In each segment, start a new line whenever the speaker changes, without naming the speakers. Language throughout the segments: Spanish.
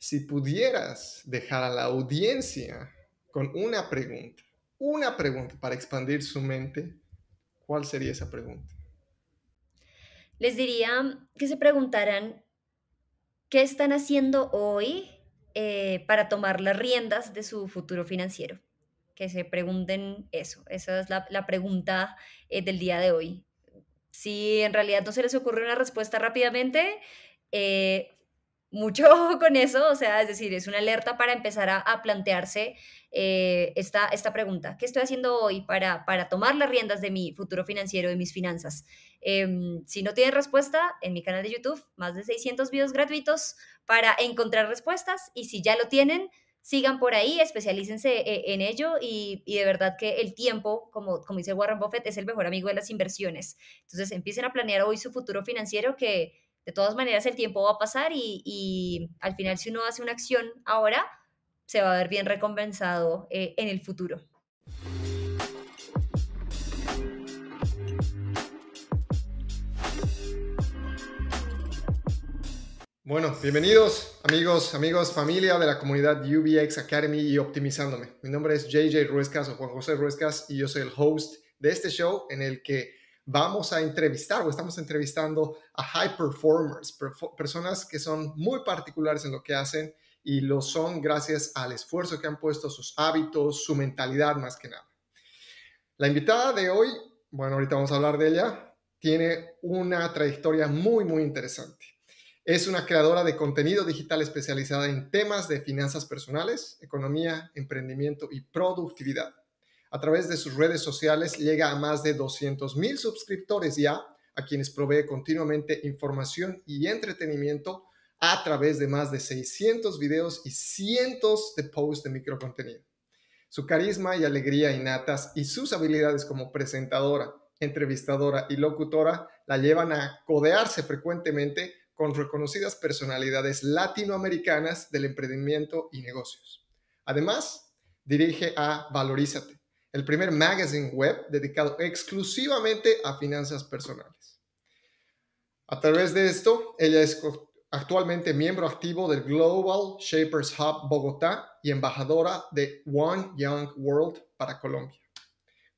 si pudieras dejar a la audiencia con una pregunta, una pregunta para expandir su mente, ¿cuál sería esa pregunta?
Les diría que se preguntaran qué están haciendo hoy eh, para tomar las riendas de su futuro financiero. Que se pregunten eso. Esa es la, pregunta eh, del día de hoy. Si en realidad no se les ocurre una respuesta rápidamente, eh, mucho con eso, o sea, es decir, es una alerta para empezar a, plantearse eh, esta, esta pregunta. ¿Qué estoy haciendo hoy para, para tomar las riendas de mi futuro financiero, de mis finanzas? Em, si no tienen respuesta, en mi canal de YouTube, más de 600 videos gratuitos para encontrar respuestas y si ya lo tienen, sigan por ahí, especialícense eh, en ello y, y, de verdad que el tiempo, como, como dice Warren Buffett, es el mejor amigo de las inversiones. Entonces empiecen a planear hoy su futuro financiero que de todas maneras el tiempo va a pasar y, al final si uno hace una acción ahora, se va a ver bien recompensado eh, en el futuro.
Bueno, bienvenidos amigos, amigos, familia de la comunidad UBX Academy y Optimizándome. Mi nombre es JJ Ruescas o Juan José Ruescas y yo soy el host de este show en el que vamos a entrevistar o estamos entrevistando a high performers, personas que son muy particulares en lo que hacen y lo son gracias al esfuerzo que han puesto, sus hábitos, su mentalidad más que nada. La invitada de hoy, bueno, ahorita vamos a hablar de ella, tiene una trayectoria muy, muy interesante. Es una creadora de contenido digital especializada en temas de finanzas personales, economía, emprendimiento y productividad a través de sus redes sociales llega a más de 200 mil suscriptores ya, a quienes provee continuamente información y entretenimiento a través de más de 600 videos y cientos de posts de microcontenido. Su carisma y alegría innatas y sus habilidades como presentadora, entrevistadora y locutora la llevan a codearse frecuentemente con reconocidas personalidades latinoamericanas del emprendimiento y negocios. Además, dirige a Valorízate, el primer magazine web dedicado exclusivamente a finanzas personales. A través de esto, ella es actualmente miembro activo del Global Shapers Hub Bogotá y embajadora de One Young World para Colombia.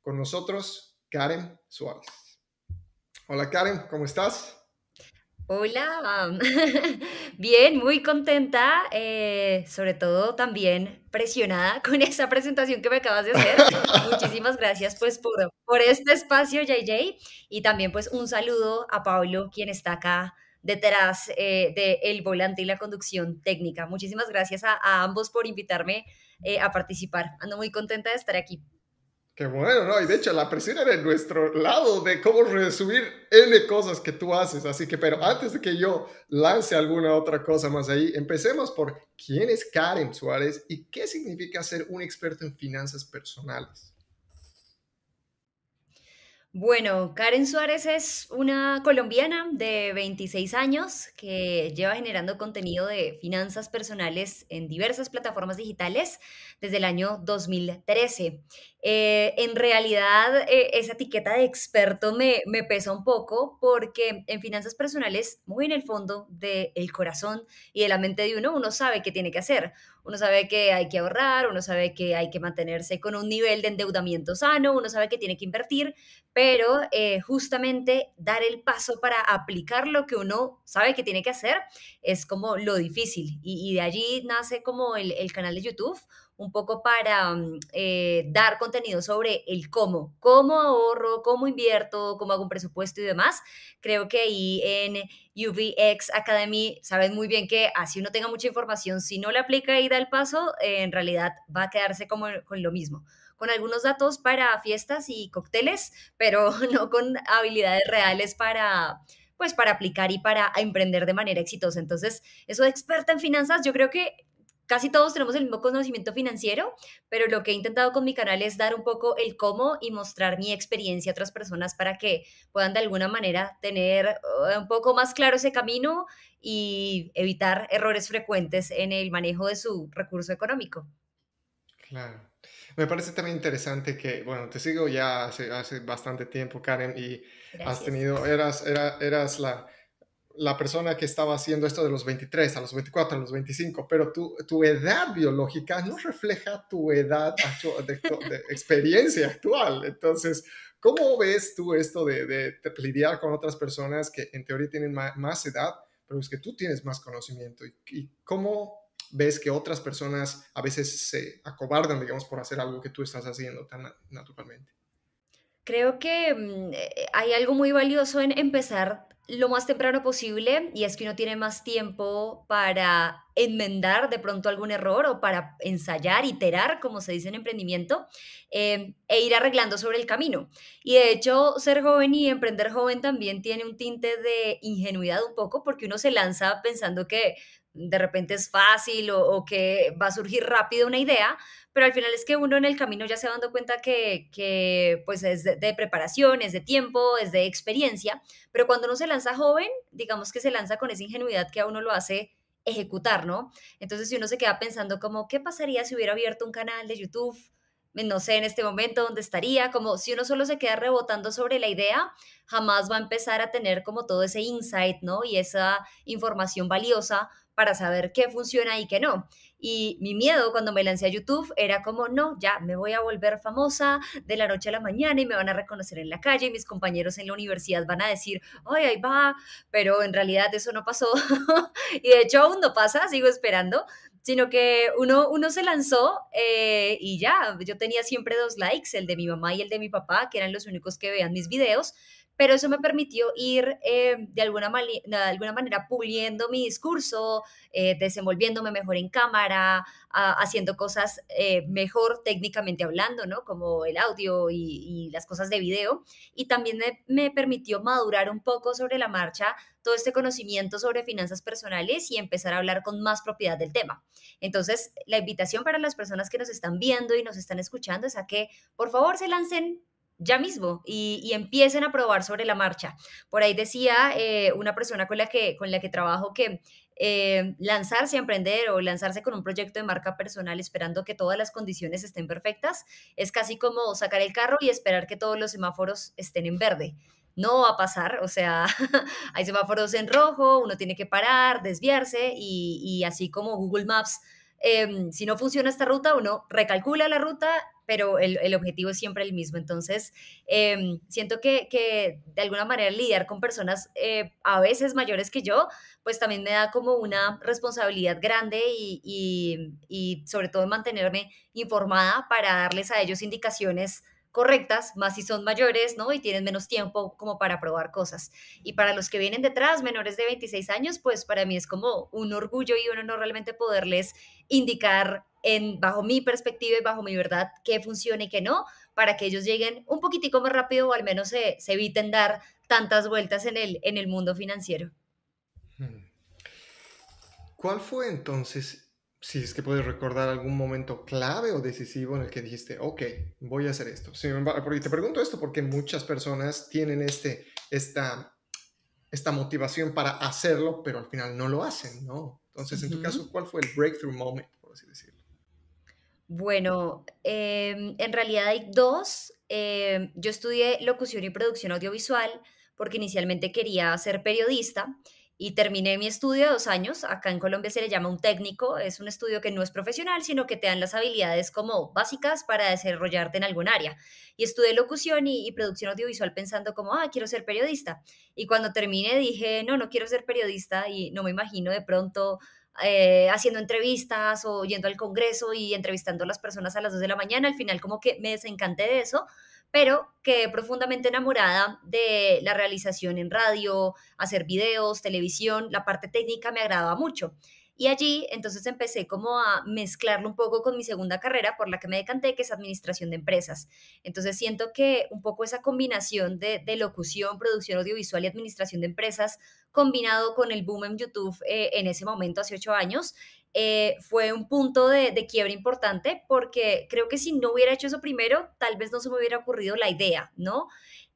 Con nosotros, Karen Suárez. Hola Karen, ¿cómo estás?
Hola, bien, muy contenta, eh, sobre todo también presionada con esa presentación que me acabas de hacer. Muchísimas gracias pues por, por este espacio, JJ, y también pues un saludo a Pablo, quien está acá detrás eh, del volante y la conducción técnica. Muchísimas gracias a, ambos por invitarme eh, a participar. Ando muy contenta de estar aquí.
Qué bueno, ¿no? Y de hecho la presión era en nuestro lado de cómo resumir N cosas que tú haces. Así que, pero antes de que yo lance alguna otra cosa más ahí, empecemos por quién es Karen Suárez y qué significa ser un experto en finanzas personales.
Bueno, Karen Suárez es una colombiana de 26 años que lleva generando contenido de finanzas personales en diversas plataformas digitales desde el año 2013. Eh, en realidad, eh, esa etiqueta de experto me, pesa un poco porque en finanzas personales, muy en el fondo del corazón y de la mente de uno, uno sabe qué tiene que hacer. Uno sabe que hay que ahorrar, uno sabe que hay que mantenerse con un nivel de endeudamiento sano, uno sabe que tiene que invertir, pero eh, justamente dar el paso para aplicar lo que uno sabe que tiene que hacer es como lo difícil. Y, de allí nace como el canal de YouTube un poco para mm, eh, dar contenido sobre el cómo, cómo ahorro, cómo invierto, cómo hago un presupuesto y demás. Creo que ahí en UVX Academy saben muy bien que así uno tenga mucha información, si no le aplica y da el paso, en realidad va a quedarse como con lo mismo con algunos datos para fiestas y cócteles, pero no con habilidades reales para, pues para aplicar y para emprender de manera exitosa. Entonces, eso de experta en finanzas, yo creo que casi todos tenemos el mismo conocimiento financiero, pero lo que he intentado con mi canal es dar un poco el cómo y mostrar mi experiencia a otras personas para que puedan de alguna manera tener eh, un poco más claro ese camino y evitar errores frecuentes en el manejo de su recurso económico.
Claro. Me parece también interesante que, bueno, te sigo ya hace, hace bastante tiempo, Karen, y has tenido, eras, eras la la persona que estaba haciendo esto de los 23, a los 24, a los 25, pero tu, tu edad biológica no refleja tu edad de, experiencia actual. Entonces, ¿cómo ves tú esto de, de, lidiar con otras personas que en teoría tienen más, edad, pero es que tú tienes más conocimiento? ¿Y, y cómo ves que otras personas a veces se acobardan, digamos, por hacer algo que tú estás haciendo tan naturalmente?
Creo que mm, eh, hay algo muy valioso en empezar lo más temprano posible y es que uno tiene más tiempo para enmendar de pronto algún error o para ensayar, iterar, como se dice en emprendimiento, eh, e ir arreglando sobre el camino. Y de hecho, ser joven y emprender joven también tiene un tinte de ingenuidad un poco porque uno se lanza pensando que de repente es fácil o, que va a surgir rápido una idea, pero al final es que uno en el camino ya se va dando cuenta que, pues es de, preparación, es de tiempo, es de experiencia, pero cuando uno se lanza joven, digamos que se lanza con esa ingenuidad que a uno lo hace ejecutar, ¿no? Entonces si uno se queda pensando como, ¿qué pasaría si hubiera abierto un canal de YouTube? no sé en este momento dónde estaría, como si uno solo se queda rebotando sobre la idea, jamás va a empezar a tener como todo ese insight, ¿no? Y esa información valiosa para saber qué funciona y qué no. Y mi miedo cuando me lancé a YouTube era como, no, ya me voy a volver famosa de la noche a la mañana y me van a reconocer en la calle y mis compañeros en la universidad van a decir, ay, ahí va, pero en realidad eso no pasó. y de hecho aún no pasa, sigo esperando, sino que uno, uno se lanzó eh, y ya, yo tenía siempre dos likes, el de mi mamá y el de mi papá, que eran los únicos que veían mis videos, pero eso me permitió ir eh, de, alguna de alguna manera puliendo mi discurso, eh, desenvolviéndome mejor en cámara, haciendo cosas eh, mejor técnicamente hablando, ¿no? Como el audio y, las cosas de video. Y también me, me, permitió madurar un poco sobre la marcha todo este conocimiento sobre finanzas personales y empezar a hablar con más propiedad del tema. Entonces, la invitación para las personas que nos están viendo y nos están escuchando es a que por favor se lancen ya mismo y, empiecen a probar sobre la marcha. Por ahí decía eh, una persona con la que, con la que trabajo que eh, lanzarse a emprender o lanzarse con un proyecto de marca personal esperando que todas las condiciones estén perfectas es casi como sacar el carro y esperar que todos los semáforos estén en verde. No va a pasar, o sea, hay semáforos en rojo, uno tiene que parar, desviarse y, así como Google Maps, em, si no funciona esta ruta, uno recalcula la ruta pero el, objetivo es siempre el mismo. Entonces, em, siento que, de alguna manera lidiar con personas eh, a veces mayores que yo, pues también me da como una responsabilidad grande y, y sobre todo mantenerme informada para darles a ellos indicaciones correctas, más si son mayores, ¿no? Y tienen menos tiempo como para probar cosas. Y para los que vienen detrás, menores de 26 años, pues para mí es como un orgullo y un honor realmente poderles indicar en, bajo mi perspectiva y bajo mi verdad qué funciona y qué no, para que ellos lleguen un poquitico más rápido o al menos se, se eviten dar tantas vueltas en el, en el mundo financiero. Hmm.
¿Cuál fue entonces si es que puedes recordar algún momento clave o decisivo en el que dijiste, ok, voy a hacer esto. porque te pregunto esto porque muchas personas tienen este, esta, esta motivación para hacerlo, pero al final no lo hacen, ¿no? Entonces, en tu caso, ¿cuál fue el breakthrough moment, por así decirlo?
Bueno, em, en realidad hay dos. Em, yo estudié locución y producción audiovisual porque inicialmente quería ser periodista y terminé mi estudio de dos años. Acá en Colombia se le llama un técnico, es un estudio que no es profesional, sino que te dan las habilidades como básicas para desarrollarte en algún área. Y estudié locución y, producción audiovisual pensando como, ah, quiero ser periodista. Y cuando terminé dije, no, no quiero ser periodista y no me imagino de pronto eh, haciendo entrevistas o yendo al Congreso y entrevistando a las personas a las 2 de la mañana. Al final como que me desencanté de eso pero quedé profundamente enamorada de la realización en radio, hacer videos, televisión, la parte técnica me agradaba mucho. Y allí entonces empecé como a mezclarlo un poco con mi segunda carrera por la que me decanté, que es administración de empresas. Entonces siento que un poco esa combinación de, locución, producción audiovisual y administración de empresas, combinado con el boom en YouTube eh, en ese momento, hace ocho años, eh, fue un punto de, de quiebre importante porque creo que si no hubiera hecho eso primero, tal vez no se me hubiera ocurrido la idea, ¿no?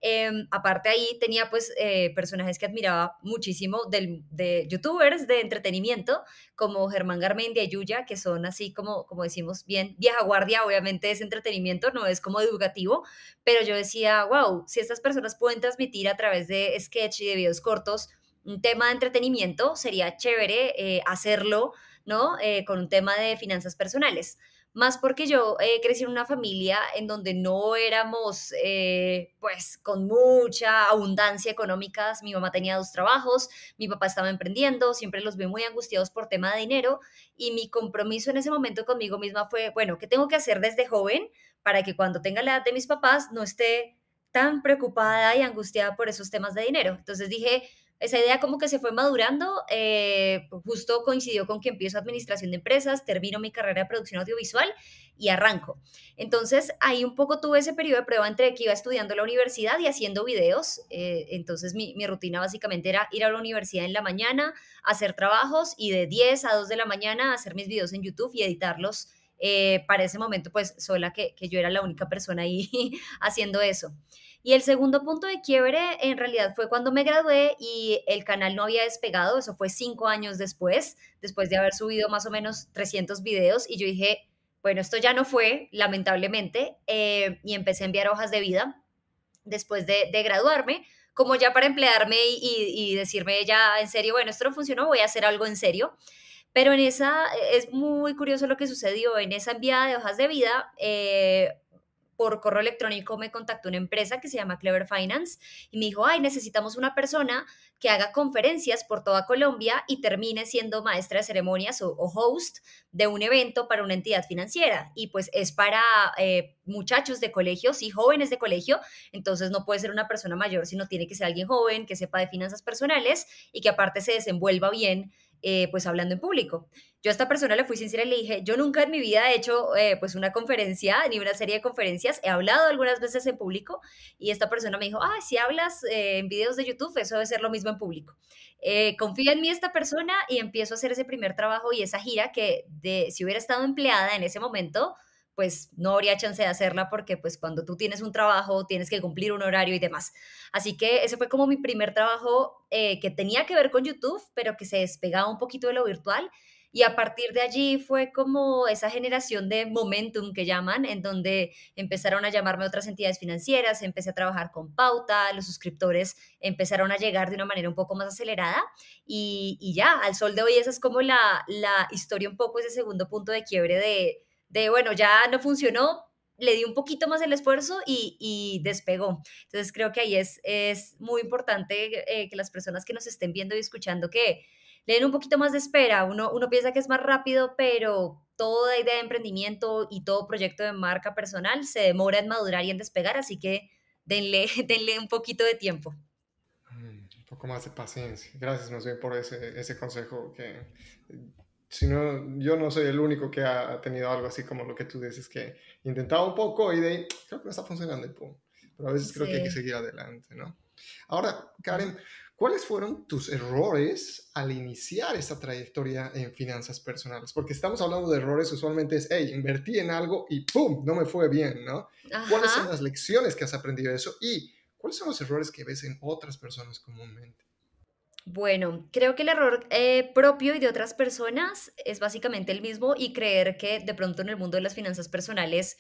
Em, aparte ahí tenía pues eh, personajes que admiraba muchísimo de youtubers de entretenimiento como Germán Garmendia y Yuya, que son así como, como decimos bien, vieja guardia, obviamente es entretenimiento, no es como educativo, pero yo decía, wow, si estas personas pueden transmitir a través de sketch y de videos cortos, un tema de entretenimiento, sería chévere eh, hacerlo, ¿no? Eh, con un tema de finanzas personales más porque yo eh, crecí en una familia en donde no éramos, eh, pues, con mucha abundancia económica. Mi mamá tenía dos trabajos, mi papá estaba emprendiendo, siempre los vi muy angustiados por tema de dinero y mi compromiso en ese momento conmigo misma fue, bueno, ¿qué tengo que hacer desde joven para que cuando tenga la edad de mis papás no esté tan preocupada y angustiada por esos temas de dinero? Entonces dije, esa idea como que se fue madurando, eh, justo coincidió con que empiezo administración de empresas, termino mi carrera de producción audiovisual y arranco. Entonces ahí un poco tuve ese periodo de prueba entre que iba estudiando la universidad y haciendo videos. Eh, entonces mi, mi, rutina básicamente era ir a la universidad en la mañana, hacer trabajos y de 10 a 2 de la mañana hacer mis videos en YouTube y editarlos. Eh, para ese momento pues sola que, que yo era la única persona ahí haciendo eso. Y el segundo punto de quiebre en realidad fue cuando me gradué y el canal no había despegado, eso fue cinco años después, después de haber subido más o menos 300 videos y yo dije, bueno, esto ya no fue, lamentablemente, eh, y empecé a enviar hojas de vida después de, graduarme, como ya para emplearme y, decirme ya en serio, bueno, esto no funcionó, voy a hacer algo en serio. Pero en esa, es muy curioso lo que sucedió, en esa enviada de hojas de vida, eh, por correo electrónico me contactó una empresa que se llama Clever Finance y me dijo, ay, necesitamos una persona que haga conferencias por toda Colombia y termine siendo maestra de ceremonias o, host de un evento para una entidad financiera. Y pues es para eh, muchachos de colegios y jóvenes de colegio, entonces no puede ser una persona mayor, sino tiene que ser alguien joven que sepa de finanzas personales y que aparte se desenvuelva bien eh, pues hablando en público. Yo a esta persona le fui sincera y le dije, yo nunca en mi vida he hecho eh, pues una conferencia ni una serie de conferencias, he hablado algunas veces en público y esta persona me dijo, ah, si hablas eh, en videos de YouTube, eso debe ser lo mismo en público. confía en mí esta persona y empiezo a hacer ese primer trabajo y esa gira que de, si hubiera estado empleada en ese momento, pues no habría chance de hacerla porque pues cuando tú tienes un trabajo tienes que cumplir un horario y demás. Así que ese fue como mi primer trabajo eh, que tenía que ver con YouTube, pero que se despegaba un poquito de lo virtual. Y a partir de allí fue como esa generación de momentum que llaman, en donde empezaron a llamarme otras entidades financieras, empecé a trabajar con pauta, los suscriptores empezaron a llegar de una manera un poco más acelerada y, y ya, al sol de hoy esa es como la, la historia un poco, ese segundo punto de quiebre de, de, bueno, ya no funcionó, le di un poquito más el esfuerzo y, despegó. Entonces creo que ahí es, es muy importante eh, que las personas que nos estén viendo y escuchando que le den un poquito más de espera. Uno, uno piensa que es más rápido, pero toda idea de emprendimiento y todo proyecto de marca personal se demora en madurar y en despegar, así que denle, denle un poquito de tiempo.
Un poco más de paciencia. Gracias más por ese, ese consejo que si no, yo no soy el único que ha tenido algo así como lo que tú dices, que intentaba un poco y de ahí, creo que no está funcionando, pero a veces creo que hay que seguir adelante, ¿no? Ahora, Karen, ¿cuáles fueron tus errores al iniciar esta trayectoria en finanzas personales? Porque estamos hablando de errores, usualmente es, hey, invertí en algo y ¡pum! No me fue bien, ¿no? ¿Cuáles son las lecciones que has aprendido de eso? Y ¿cuáles son los errores que ves en otras personas comúnmente?
Bueno, creo que el error eh, propio y de otras personas es básicamente el mismo y creer que de pronto en el mundo de las finanzas personales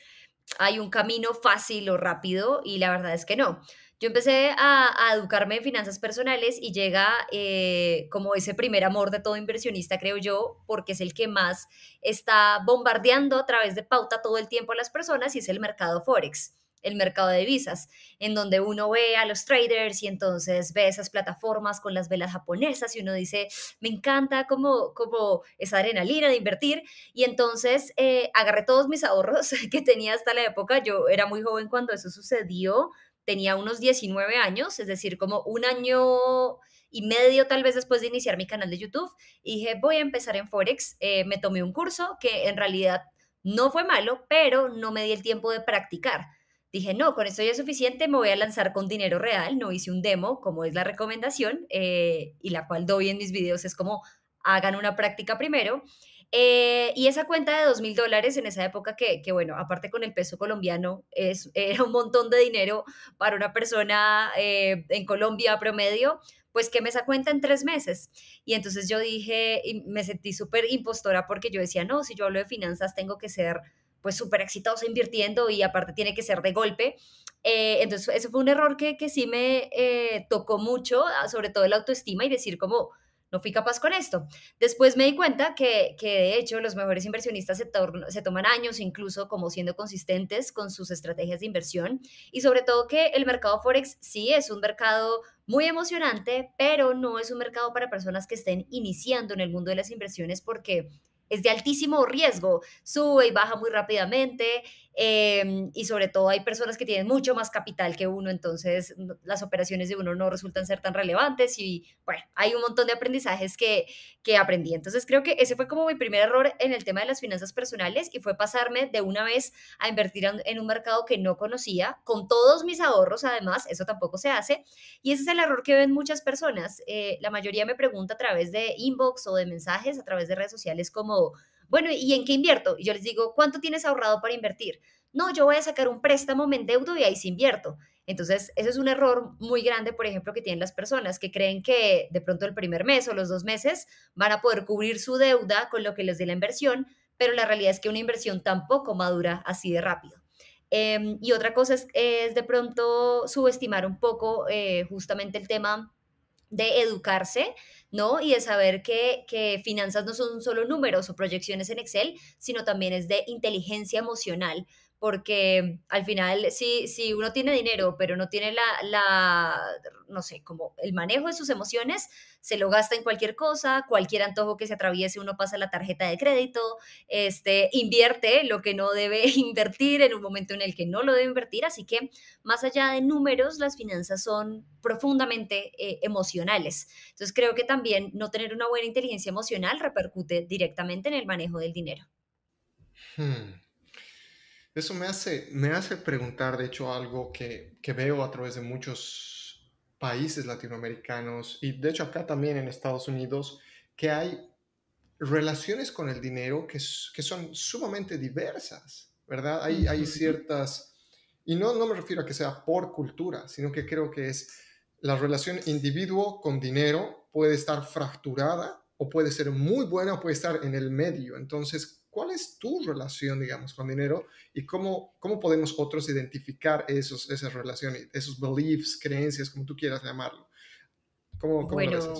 hay un camino fácil o rápido y la verdad es que no. Yo empecé a, educarme en finanzas personales y llega eh, como ese primer amor de todo inversionista, creo yo, porque es el que más está bombardeando a través de pauta todo el tiempo a las personas y es el mercado Forex el mercado de divisas, en donde uno ve a los traders y entonces ve esas plataformas con las velas japonesas y uno dice, me encanta como, como esa adrenalina de invertir. Y entonces eh, agarré todos mis ahorros que tenía hasta la época. Yo era muy joven cuando eso sucedió, tenía unos 19 años, es decir, como un año y medio tal vez después de iniciar mi canal de YouTube, dije, voy a empezar en Forex. Eh, me tomé un curso que en realidad no fue malo, pero no me di el tiempo de practicar dije, no, con esto ya es suficiente, me voy a lanzar con dinero real, no hice un demo, como es la recomendación, eh, y la cual doy en mis videos, es como hagan una práctica primero. Eh, y esa cuenta de dos mil dólares en esa época, que, que, bueno, aparte con el peso colombiano, es, era un montón de dinero para una persona eh, en Colombia promedio, pues que me esa cuenta en tres meses. Y entonces yo dije, y me sentí súper impostora porque yo decía, no, si yo hablo de finanzas, tengo que ser pues súper exitosa invirtiendo y aparte tiene que ser de golpe. Eh, entonces, eso fue un error que, que sí me eh, tocó mucho, ah, sobre todo la autoestima y decir como, no fui capaz con esto. Después me di cuenta que, que de hecho los mejores inversionistas se, se, toman años incluso como siendo consistentes con sus estrategias de inversión y sobre todo que el mercado Forex sí es un mercado muy emocionante, pero no es un mercado para personas que estén iniciando en el mundo de las inversiones porque es de altísimo riesgo, sube y baja muy rápidamente em, y sobre todo hay personas que tienen mucho más capital que uno, entonces las operaciones de uno no resultan ser tan relevantes y bueno, hay un montón de aprendizajes que, que aprendí. Entonces creo que ese fue como mi primer error en el tema de las finanzas personales y fue pasarme de una vez a invertir en un mercado que no conocía, con todos mis ahorros además, eso tampoco se hace y ese es el error que ven muchas personas. Eh, la mayoría me pregunta a través de inbox o de mensajes, a través de redes sociales como bueno, ¿y en qué invierto? Y yo les digo, ¿cuánto tienes ahorrado para invertir? No, yo voy a sacar un préstamo, me endeudo y ahí sí invierto. Entonces, ese es un error muy grande, por ejemplo, que tienen las personas que creen que de pronto el primer mes o los dos meses van a poder cubrir su deuda con lo que les dé la inversión, pero la realidad es que una inversión tampoco madura así de rápido. Em, y otra cosa es, de pronto subestimar un poco eh, justamente el tema de educarse, ¿no? Y de saber que, que, finanzas no son solo números o proyecciones en Excel, sino también es de inteligencia emocional porque al final si, si uno tiene dinero pero no tiene la, la, no sé, como el manejo de sus emociones, se lo gasta en cualquier cosa, cualquier antojo que se atraviese uno pasa la tarjeta de crédito, este, invierte lo que no debe invertir en un momento en el que no lo debe invertir, así que más allá de números, las finanzas son profundamente eh, emocionales. Entonces creo que también no tener una buena inteligencia emocional repercute directamente en el manejo del dinero.
Hmm. Eso me hace, me hace preguntar, de hecho, algo que, que veo a través de muchos países latinoamericanos y de hecho acá también en Estados Unidos, que hay relaciones con el dinero que, que son sumamente diversas, ¿verdad? Hay, hay ciertas, y no, no me refiero a que sea por cultura, sino que creo que es la relación individuo con dinero puede estar fracturada o puede ser muy buena o puede estar en el medio. Entonces, ¿Cuál es tu relación, digamos, con dinero y cómo, cómo podemos otros identificar esos, esas relaciones, esos beliefs, creencias, como tú quieras llamarlo? ¿Cómo, cómo
bueno,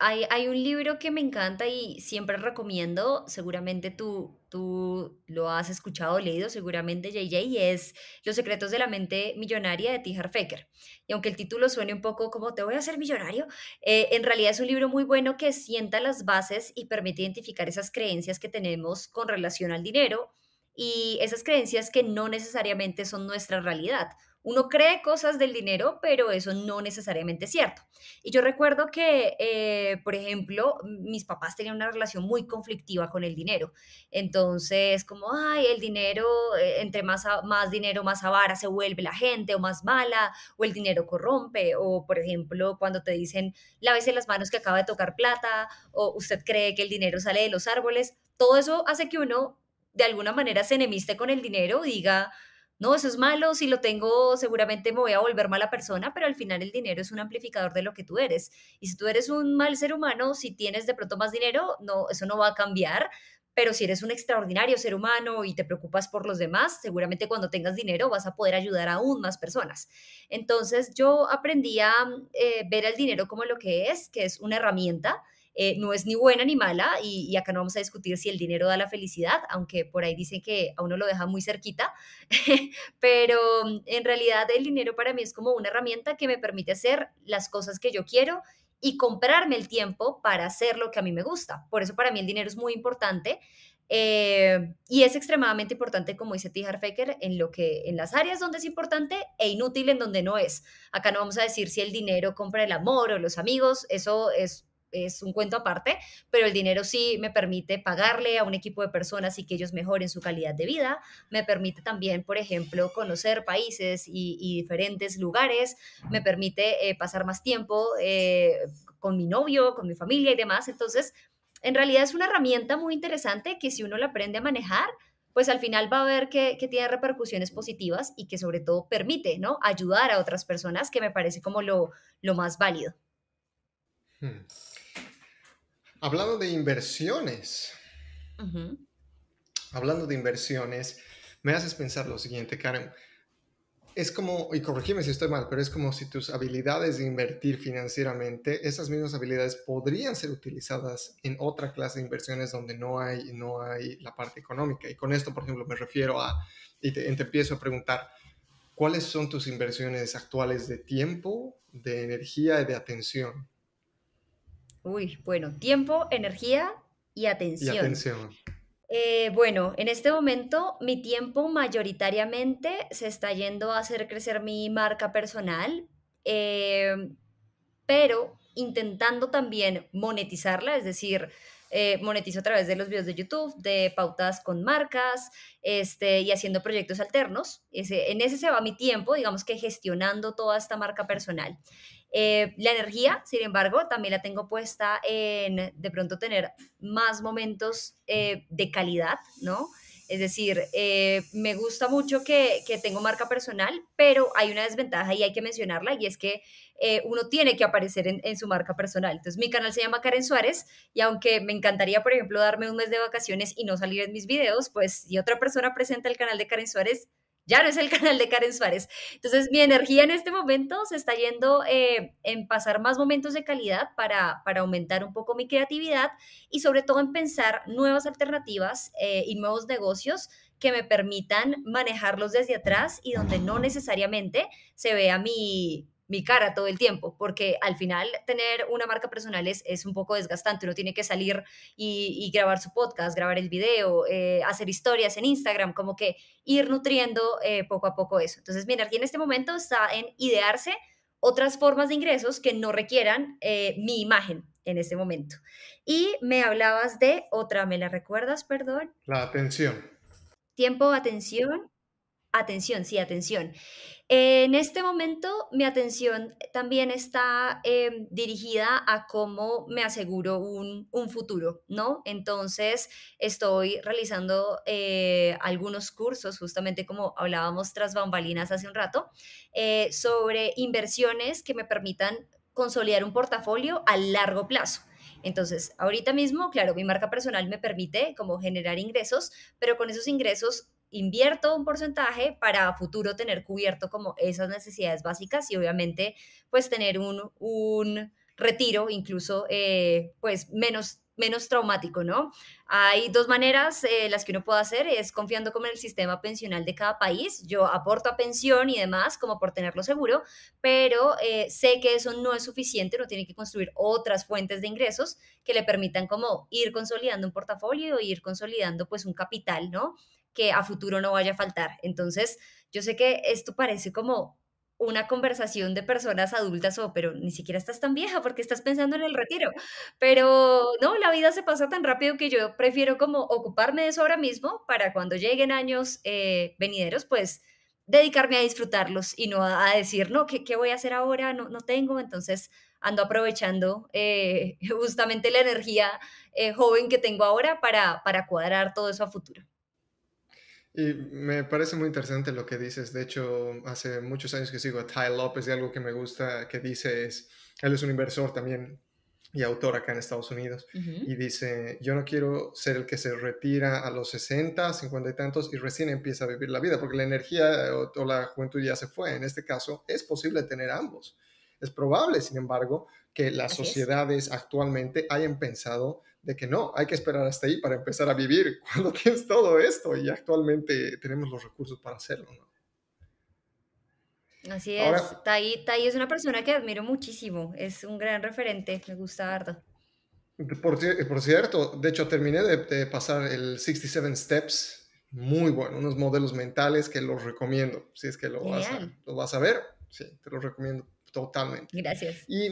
hay, hay, un libro que me encanta y siempre recomiendo, seguramente tú, tú lo has escuchado leído, seguramente JJ, y es Los secretos de la mente millonaria de T. Fecker. Y aunque el título suene un poco como te voy a hacer millonario, eh, en realidad es un libro muy bueno que sienta las bases y permite identificar esas creencias que tenemos con relación al dinero y esas creencias que no necesariamente son nuestra realidad. Uno cree cosas del dinero, pero eso no necesariamente es cierto. Y yo recuerdo que, eh, por ejemplo, mis papás tenían una relación muy conflictiva con el dinero. Entonces, como, ay, el dinero, eh, entre más, más dinero, más avara se vuelve la gente, o más mala, o el dinero corrompe, o, por ejemplo, cuando te dicen, lávese las manos que acaba de tocar plata, o usted cree que el dinero sale de los árboles, todo eso hace que uno de alguna manera se enemiste con el dinero, diga, no, eso es malo, si lo tengo seguramente me voy a volver mala persona, pero al final el dinero es un amplificador de lo que tú eres. Y si tú eres un mal ser humano, si tienes de pronto más dinero, no, eso no va a cambiar, pero si eres un extraordinario ser humano y te preocupas por los demás, seguramente cuando tengas dinero vas a poder ayudar a aún más personas. Entonces yo aprendí a eh, ver el dinero como lo que es, que es una herramienta eh, no es ni buena ni mala y, acá no vamos a discutir si el dinero da la felicidad, aunque por ahí dicen que a uno lo deja muy cerquita, pero mm, en realidad el dinero para mí es como una herramienta que me permite hacer las cosas que yo quiero y comprarme el tiempo para hacer lo que a mí me gusta. Por eso para mí el dinero es muy importante. Eh, y es extremadamente importante, como dice T. Fecker, en, lo que, en las áreas donde es importante e inútil en donde no es. Acá no vamos a decir si el dinero compra el amor o los amigos, eso es es un cuento aparte, pero el dinero sí me permite pagarle a un equipo de personas y que ellos mejoren su calidad de vida. Me permite también, por ejemplo, conocer países y, diferentes lugares. Me permite eh, pasar más tiempo eh, con mi novio, con mi familia y demás. Entonces, en realidad es una herramienta muy interesante que si uno la aprende a manejar, pues al final va a ver que, tiene repercusiones positivas y que sobre todo permite, ¿no? Ayudar a otras personas, que me parece como lo, lo más válido.
Hmm. Hablando de inversiones, hablando de inversiones, me haces pensar lo siguiente, Karen. Es como, y corregime si estoy mal, pero es como si tus habilidades de invertir financieramente, esas mismas habilidades podrían ser utilizadas en otra clase de inversiones donde no hay, no hay la parte económica. Y con esto, por ejemplo, me refiero a, y te, te empiezo a preguntar, ¿cuáles son tus inversiones actuales de tiempo, de energía y de atención?
Uy, bueno, tiempo, energía y atención.
Y atención.
Eh, bueno, en este momento mi tiempo mayoritariamente se está yendo a hacer crecer mi marca personal, eh, pero intentando también monetizarla, es decir, eh, monetizo a través de los videos de YouTube, de pautas con marcas este, y haciendo proyectos alternos. Ese, en ese se va mi tiempo, digamos que gestionando toda esta marca personal. Eh, la energía, sin embargo, también la tengo puesta en de pronto tener más momentos eh, de calidad, ¿no? Es decir, eh, me gusta mucho que, que, tengo marca personal, pero hay una desventaja y hay que mencionarla y es que uno tiene que aparecer en, en, su marca personal. Entonces, mi canal se llama Karen Suárez y aunque me encantaría, por ejemplo, darme un mes de vacaciones y no salir en mis videos, pues si otra persona presenta el canal de Karen Suárez, ya no es el canal de Karen Suárez. Entonces, mi energía en este momento se está yendo eh, en pasar más momentos de calidad para, para, aumentar un poco mi creatividad y sobre todo en pensar nuevas alternativas eh, y nuevos negocios que me permitan manejarlos desde atrás y donde no necesariamente se vea mi, mi cara todo el tiempo, porque al final tener una marca personal es, es un poco desgastante, uno tiene que salir y, grabar su podcast, grabar el video, eh, hacer historias en Instagram, como que ir nutriendo eh, poco a poco eso. Entonces mi energía en este momento está en idearse otras formas de ingresos que no requieran eh, mi imagen en este momento. Y me hablabas de otra, ¿me la recuerdas, perdón?
La atención.
Tiempo, atención. Atención, sí, atención. En este momento, mi atención también está em, dirigida a cómo me aseguro un, futuro, ¿no? Entonces, estoy realizando eh, algunos cursos, justamente como hablábamos tras bambalinas hace un rato, eh, sobre inversiones que me permitan consolidar un portafolio a largo plazo. Entonces, ahorita mismo, claro, mi marca personal me permite como generar ingresos, pero con esos ingresos invierto un porcentaje para a futuro tener cubierto como esas necesidades básicas y obviamente pues tener un, un retiro incluso eh, pues menos menos traumático, ¿no? Hay dos maneras eh, las que uno puede hacer, es confiando como en el sistema pensional de cada país. Yo aporto a pensión y demás como por tenerlo seguro, pero eh, sé que eso no es suficiente, uno tiene que construir otras fuentes de ingresos que le permitan como ir consolidando un portafolio, ir consolidando pues un capital, ¿no? Que a futuro no vaya a faltar. Entonces, yo sé que esto parece como una conversación de personas adultas o pero ni siquiera estás tan vieja porque estás pensando en el retiro. Pero no, la vida se pasa tan rápido que yo prefiero como ocuparme de eso ahora mismo para cuando lleguen años eh, venideros, pues dedicarme a disfrutarlos y no a, decir, no, ¿qué, ¿qué, voy a hacer ahora? No, no tengo, entonces ando aprovechando eh, justamente la energía eh, joven que tengo ahora para, para cuadrar todo eso a futuro.
Y me parece muy interesante lo que dices. De hecho, hace muchos años que sigo a Ty López y algo que me gusta que dice es, él es un inversor también y autor acá en Estados Unidos. Y dice, yo no quiero ser el que se retira a los 60, 50 y tantos y recién empieza a vivir la vida, porque la energía o, o la juventud ya se fue. En este caso, es posible tener ambos. Es probable, sin embargo, que las sociedades actualmente hayan pensado de que no, hay que esperar hasta ahí para empezar a vivir cuando tienes todo esto y actualmente tenemos los recursos para hacerlo. ¿no?
Así es, Tai, es una persona que admiro muchísimo, es un gran referente, me gusta harto.
Por, por cierto, de hecho terminé de, pasar el 67 Steps, muy bueno, unos modelos mentales que los recomiendo, si es que lo vas, a, lo vas a ver, sí, te los recomiendo totalmente.
Gracias.
Y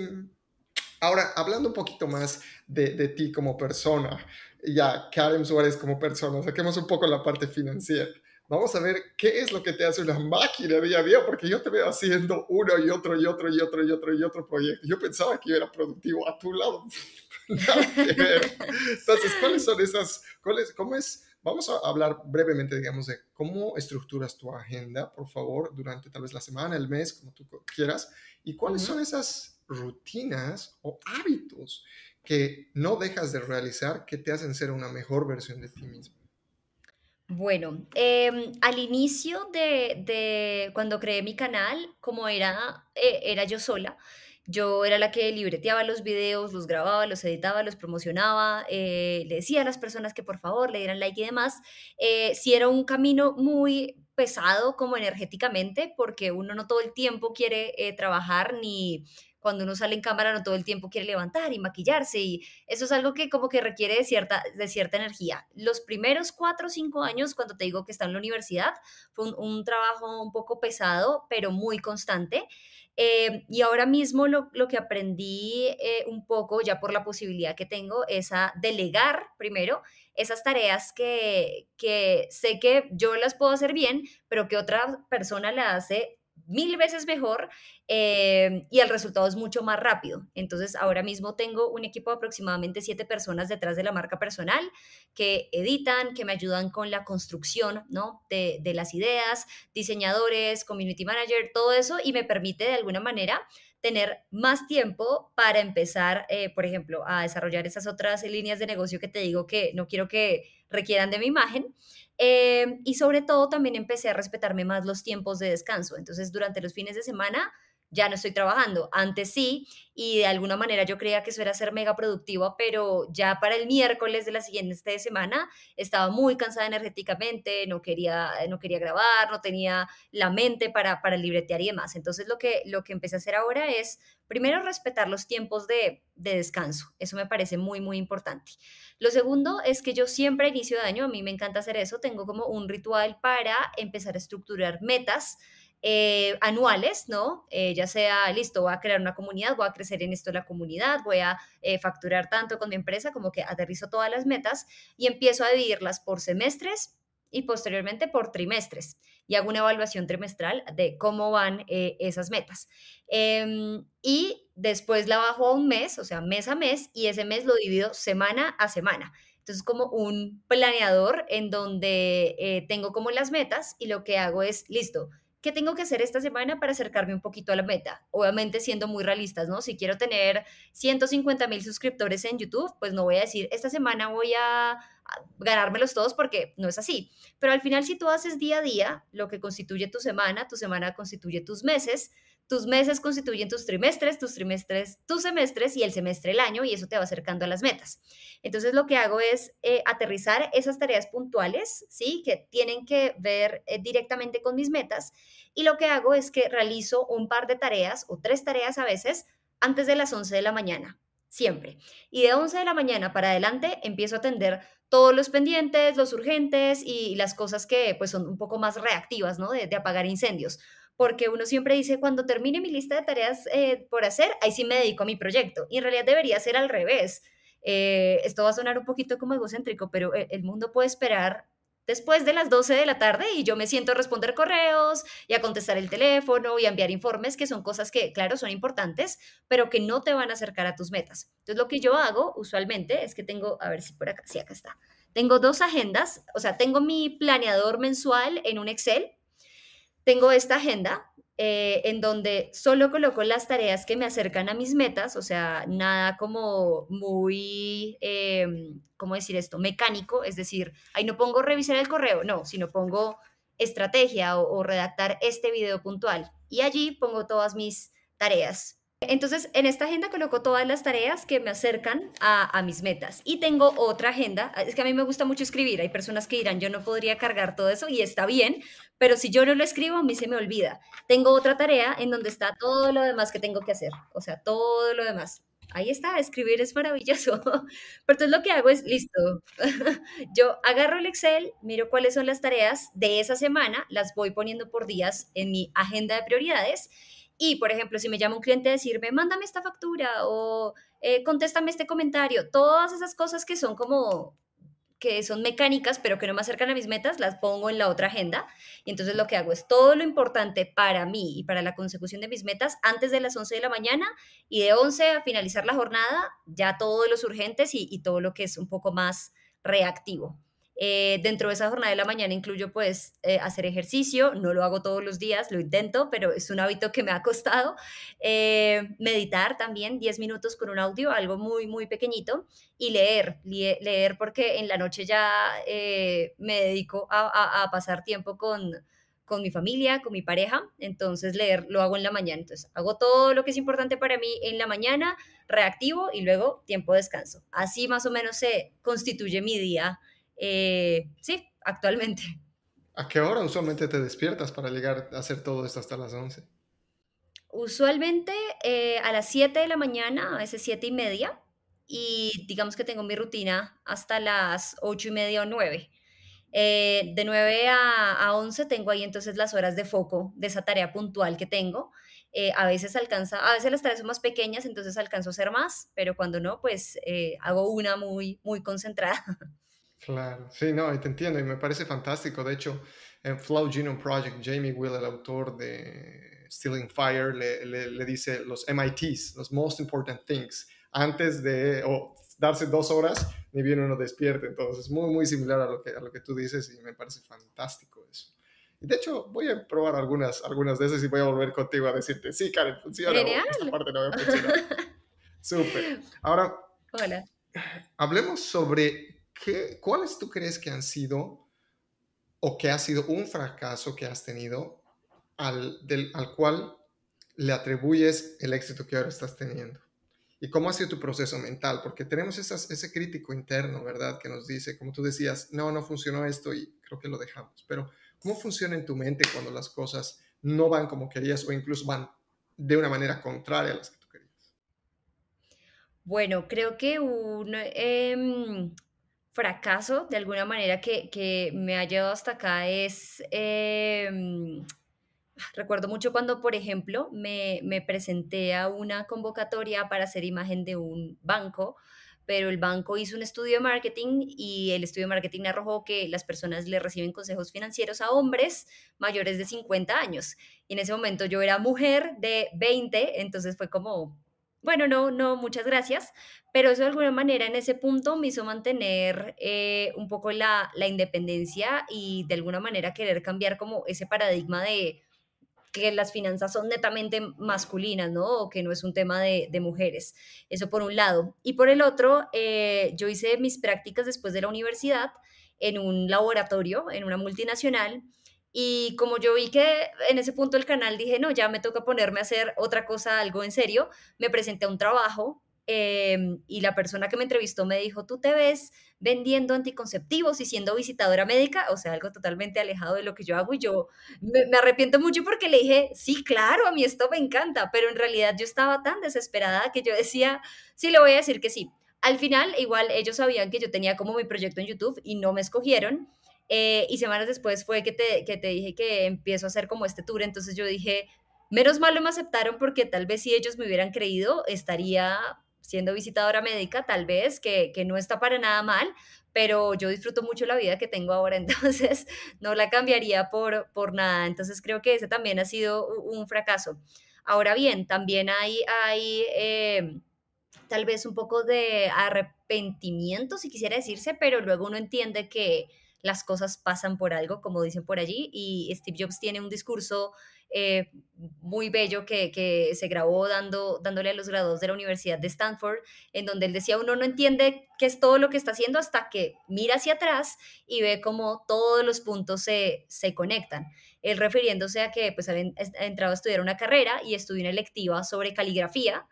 Ahora, hablando un poquito más de, de, ti como persona, ya Karen Suárez como persona, saquemos un poco la parte financiera. Vamos a ver qué es lo que te hace una máquina día a día, porque yo te veo haciendo uno y otro y otro y otro y otro y otro proyecto. Yo pensaba que yo era productivo a tu lado. Entonces, ¿cuáles son esas? Cuáles, ¿Cómo es? Vamos a hablar brevemente, digamos, de cómo estructuras tu agenda, por favor, durante tal vez la semana, el mes, como tú quieras, y cuáles son esas rutinas o hábitos que no dejas de realizar que te hacen ser una mejor versión de ti mismo?
Bueno, em, al inicio de, de cuando creé mi canal, como era, eh, era yo sola, yo era la que libreteaba los videos, los grababa, los editaba, los promocionaba, eh, le decía a las personas que por favor le dieran like y demás. Eh, sí era un camino muy pesado como energéticamente, porque uno no todo el tiempo quiere trabajar ni cuando uno sale en cámara no todo el tiempo quiere levantar y maquillarse y eso es algo que como que requiere de cierta, de cierta energía. Los primeros cuatro o cinco años, cuando te digo que está en la universidad, fue un, un trabajo un poco pesado, pero muy constante. Eh, y ahora mismo lo, lo que aprendí eh, un poco, ya por la posibilidad que tengo, es a delegar primero esas tareas que, que sé que yo las puedo hacer bien, pero que otra persona la hace mil veces mejor eh, y el resultado es mucho más rápido. Entonces, ahora mismo tengo un equipo de aproximadamente siete personas detrás de la marca personal que editan, que me ayudan con la construcción ¿no? de, las ideas, diseñadores, community manager, todo eso y me permite de alguna manera tener más tiempo para empezar, eh, por ejemplo, a desarrollar esas otras líneas de negocio que te digo que no quiero que requieran de mi imagen. Eh, y sobre todo también empecé a respetarme más los tiempos de descanso. Entonces, durante los fines de semana ya no estoy trabajando. Antes sí, y de alguna manera yo creía que eso era ser mega productiva, pero ya para el miércoles de la siguiente semana estaba muy cansada energéticamente, no quería, no quería grabar, no tenía la mente para, para libretear y demás. Entonces lo que, lo que empecé a hacer ahora es, primero, respetar los tiempos de, de descanso. Eso me parece muy, muy importante. Lo segundo es que yo siempre a inicio de año, a mí me encanta hacer eso, tengo como un ritual para empezar a estructurar metas eh, anuales, ¿no? Eh, ya sea, listo, voy a crear una comunidad, voy a crecer en esto la comunidad, voy a eh, facturar tanto con mi empresa, como que aterrizo todas las metas y empiezo a dividirlas por semestres y posteriormente por trimestres y hago una evaluación trimestral de cómo van esas metas. Em, y después la bajo a un mes, o sea, mes a mes, y ese mes lo divido semana a semana. Entonces, como un planeador en donde tengo como las metas y lo que hago es, listo, ¿qué tengo que hacer esta semana para acercarme un poquito a la meta? Obviamente siendo muy realistas, ¿no? Si quiero tener 150 mil suscriptores en YouTube, pues no voy a decir, esta semana voy a ganármelos todos porque no es así. Pero al final, si tú haces día a día lo que constituye tu semana, tu semana constituye tus meses, tus meses constituyen tus trimestres, tus trimestres, tus semestres y el semestre el año y eso te va acercando a las metas. Entonces lo que hago es eh, aterrizar esas tareas puntuales, ¿sí? Que tienen que ver eh, directamente con mis metas y lo que hago es que realizo un par de tareas o tres tareas a veces antes de las 11 de la mañana, siempre. Y de 11 de la mañana para adelante empiezo a atender todos los pendientes, los urgentes y las cosas que pues son un poco más reactivas, ¿no? de apagar incendios porque uno siempre dice, cuando termine mi lista de tareas eh, por hacer, ahí sí me dedico a mi proyecto. Y en realidad debería ser al revés. Eh, esto va a sonar un poquito como egocéntrico, pero el, el mundo puede esperar después de las 12 de la tarde y yo me siento a responder correos y a contestar el teléfono y a enviar informes, que son cosas que, claro, son importantes, pero que no te van a acercar a tus metas. Entonces, lo que yo hago usualmente es que tengo, a ver si por acá, sí, acá está. Tengo dos agendas, o sea, tengo mi planeador mensual en un Excel tengo esta agenda eh, en donde solo coloco las tareas que me acercan a mis metas, o sea, nada como muy, em, ¿cómo decir esto? Mecánico, es decir, ahí no pongo revisar el correo, no, sino pongo estrategia o redactar este video puntual. Y allí pongo todas mis tareas entonces, en esta agenda coloco todas las tareas que me acercan a, mis metas. Y tengo otra agenda. Es que a mí me gusta mucho escribir. Hay personas que dirán, yo no podría cargar todo eso y está bien, pero si yo no lo escribo, a mí se me olvida. Tengo otra tarea en donde está todo lo demás que tengo que hacer. O sea, todo lo demás. Ahí está, escribir es maravilloso. Pero entonces lo que hago es, listo, yo agarro el Excel, miro cuáles son las tareas de esa semana, las voy poniendo por días en mi agenda de prioridades y, por ejemplo, si me llama un cliente decirme, mándame esta factura o eh, contéstame este comentario, todas esas cosas que son como que son mecánicas, pero que no me acercan a mis metas, las pongo en la otra agenda. Y entonces lo que hago es todo lo importante para mí y para la consecución de mis metas antes de las 11 de la mañana y de 11 a finalizar la jornada, ya todos los urgentes y todo lo que es un poco más reactivo. Eh, dentro de esa jornada de la mañana incluyo pues eh, hacer ejercicio, no lo hago todos los días, lo intento, pero es un hábito que me ha costado. Eh, meditar también, 10 minutos con un audio, algo muy, muy pequeñito, y leer, leer porque en la noche ya me dedico a, a pasar tiempo con con mi familia, con mi pareja, entonces leer lo hago en la mañana. Entonces hago todo lo que es importante para mí en la mañana, reactivo y luego tiempo de descanso. Así más o menos se constituye mi día, eh, sí, actualmente.
¿A qué hora usualmente te despiertas para llegar a hacer todo esto hasta las 11?
Usualmente eh, a las 7 de la mañana, a veces 7 y media, y digamos que tengo mi rutina hasta las 8 y media o 9. Eh, de 9 a, a, 11 tengo ahí entonces las horas de foco de esa tarea puntual que tengo. Eh, a veces alcanza, a veces las tareas son más pequeñas, entonces alcanzo a hacer más, pero cuando no, pues hago una muy, muy concentrada.
Claro, sí, no, y te entiendo y me parece fantástico. De hecho, en Flow Genome Project, Jamie Will, el autor de Stealing Fire, le, le, dice los MITs, los Most Important Things, antes de, o darse dos horas, ni bien uno despierte. Entonces, muy, muy similar a lo que, a lo que tú dices y me parece fantástico eso. Y de hecho, voy a probar algunas, algunas de esas y voy a volver contigo a decirte, sí, Karen, funciona. esta parte no va a funcionar. Súper. Ahora,
Hola.
hablemos sobre qué, cuáles tú crees que han sido o que ha sido un fracaso que has tenido al, del, al cual le atribuyes el éxito que ahora estás teniendo. ¿Y cómo ha sido tu proceso mental? Porque tenemos ese crítico interno, ¿verdad? Que nos dice, como tú decías, no, no funcionó esto y creo que lo dejamos. Pero, ¿cómo funciona en tu mente cuando las cosas no van como querías o incluso van de una manera contraria a las que tú querías?
Bueno, creo que un em, fracaso, de alguna manera, que, que, me ha llevado hasta acá es... Em, Recuerdo mucho cuando, por ejemplo, me, presenté a una convocatoria para hacer imagen de un banco, pero el banco hizo un estudio de marketing y el estudio de marketing arrojó que las personas le reciben consejos financieros a hombres mayores de 50 años. Y en ese momento yo era mujer de 20, entonces fue como, bueno, no, no, muchas gracias, pero eso de alguna manera en ese punto me hizo mantener eh, un poco la, independencia y de alguna manera querer cambiar como ese paradigma de que las finanzas son netamente masculinas, ¿no? O que no es un tema de, mujeres. Eso por un lado. Y por el otro, eh, yo hice mis prácticas después de la universidad en un laboratorio, en una multinacional. Y como yo vi que en ese punto el canal dije, no, ya me toca ponerme a hacer otra cosa, algo en serio, me presenté a un trabajo Em, y la persona que me entrevistó me dijo, tú te ves vendiendo anticonceptivos y siendo visitadora médica, o sea, algo totalmente alejado de lo que yo hago y yo me, me, arrepiento mucho porque le dije, sí, claro, a mí esto me encanta, pero en realidad yo estaba tan desesperada que yo decía, sí, le voy a decir que sí. Al final, igual ellos sabían que yo tenía como mi proyecto en YouTube y no me escogieron. Eh, y semanas después fue que te, que te dije que empiezo a hacer como este tour, entonces yo dije, menos mal me aceptaron porque tal vez si ellos me hubieran creído, estaría siendo visitadora médica, tal vez, que, no está para nada mal, pero yo disfruto mucho la vida que tengo ahora, entonces no la cambiaría por, por nada. Entonces creo que ese también ha sido un fracaso. Ahora bien, también hay, hay eh, tal vez un poco de arrepentimiento, si quisiera decirse, pero luego uno entiende que las cosas pasan por algo, como dicen por allí, y Steve Jobs tiene un discurso eh, muy bello que, se grabó dando, dándole a los graduados de la Universidad de Stanford, en donde él decía, uno no entiende qué es todo lo que está haciendo hasta que mira hacia atrás y ve cómo todos los puntos se, se conectan. Él refiriéndose a que pues, había entrado a estudiar una carrera y estudió una electiva sobre caligrafía,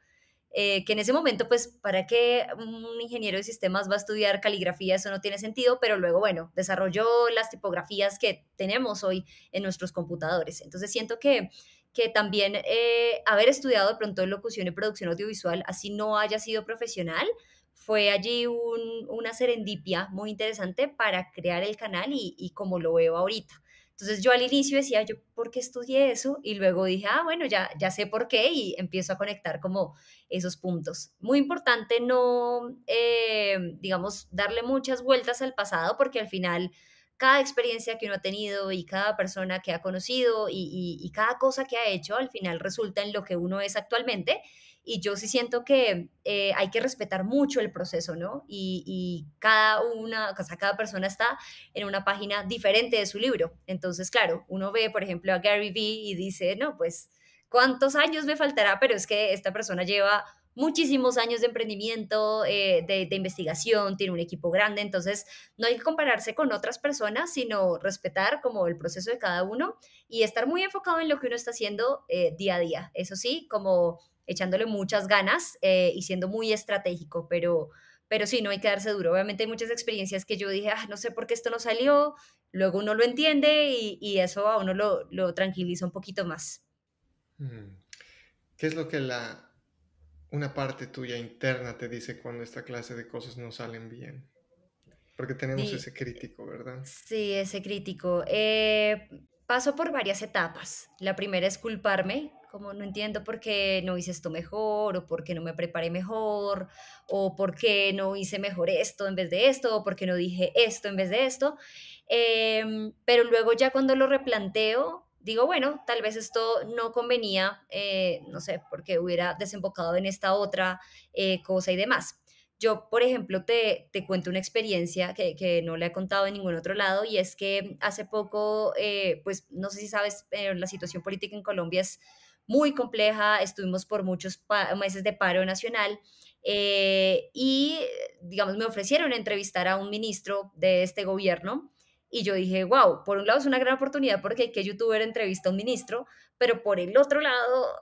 eh, que en ese momento, pues, ¿para qué un ingeniero de sistemas va a estudiar caligrafía? Eso no tiene sentido, pero luego, bueno, desarrolló las tipografías que tenemos hoy en nuestros computadores. Entonces, siento que, que también eh, haber estudiado de pronto locución y producción audiovisual, así no haya sido profesional, fue allí una serendipia muy interesante para crear el canal y, y como lo veo ahorita. Entonces yo al inicio decía, yo, ¿por qué estudié eso? Y luego dije, ah, bueno, ya, ya sé por qué y empiezo a conectar como esos puntos. Muy importante no, eh, digamos, darle muchas vueltas al pasado porque al final cada experiencia que uno ha tenido y cada persona que ha conocido y, y, cada cosa que ha hecho al final resulta en lo que uno es actualmente y yo sí siento que eh, hay que respetar mucho el proceso, ¿no? Y, cada una, o sea, cada persona está en una página diferente de su libro. Entonces, claro, uno ve, por ejemplo, a Gary Vee y dice, no, pues, ¿cuántos años me faltará? Pero es que esta persona lleva muchísimos años de emprendimiento, eh, de, investigación, tiene un equipo grande, entonces no hay que compararse con otras personas, sino respetar como el proceso de cada uno y estar muy enfocado en lo que uno está haciendo eh, día a día. Eso sí, como echándole muchas ganas eh, y siendo muy estratégico, pero, pero sí, no hay que darse duro. Obviamente hay muchas experiencias que yo dije, ah, no sé por qué esto no salió, luego uno lo entiende y, eso a uno lo, lo tranquiliza un poquito más.
Mm. ¿Qué es lo que la una parte tuya interna te dice cuando esta clase de cosas no salen bien. Porque tenemos ese crítico, ¿verdad?
Sí, ese crítico. Eh, paso por varias etapas. La primera es culparme, como no entiendo por qué no hice esto mejor, o por qué no me preparé mejor, o por qué no hice mejor esto en vez de esto, o por qué no dije esto en vez de esto. Em, pero luego ya cuando lo replanteo, digo, bueno, tal vez esto no convenía, eh, no sé, porque hubiera desembocado en esta otra eh, cosa y demás. Yo, por ejemplo, te, te cuento una experiencia que, que, no le he contado en ningún otro lado y es que hace poco, eh, pues no sé si sabes, la situación política en Colombia es muy compleja, estuvimos por muchos meses de paro nacional y, digamos, me ofrecieron entrevistar a un ministro de este gobierno y yo dije, wow, por un lado es una gran oportunidad porque que youtuber entrevista a un ministro, pero por el otro lado,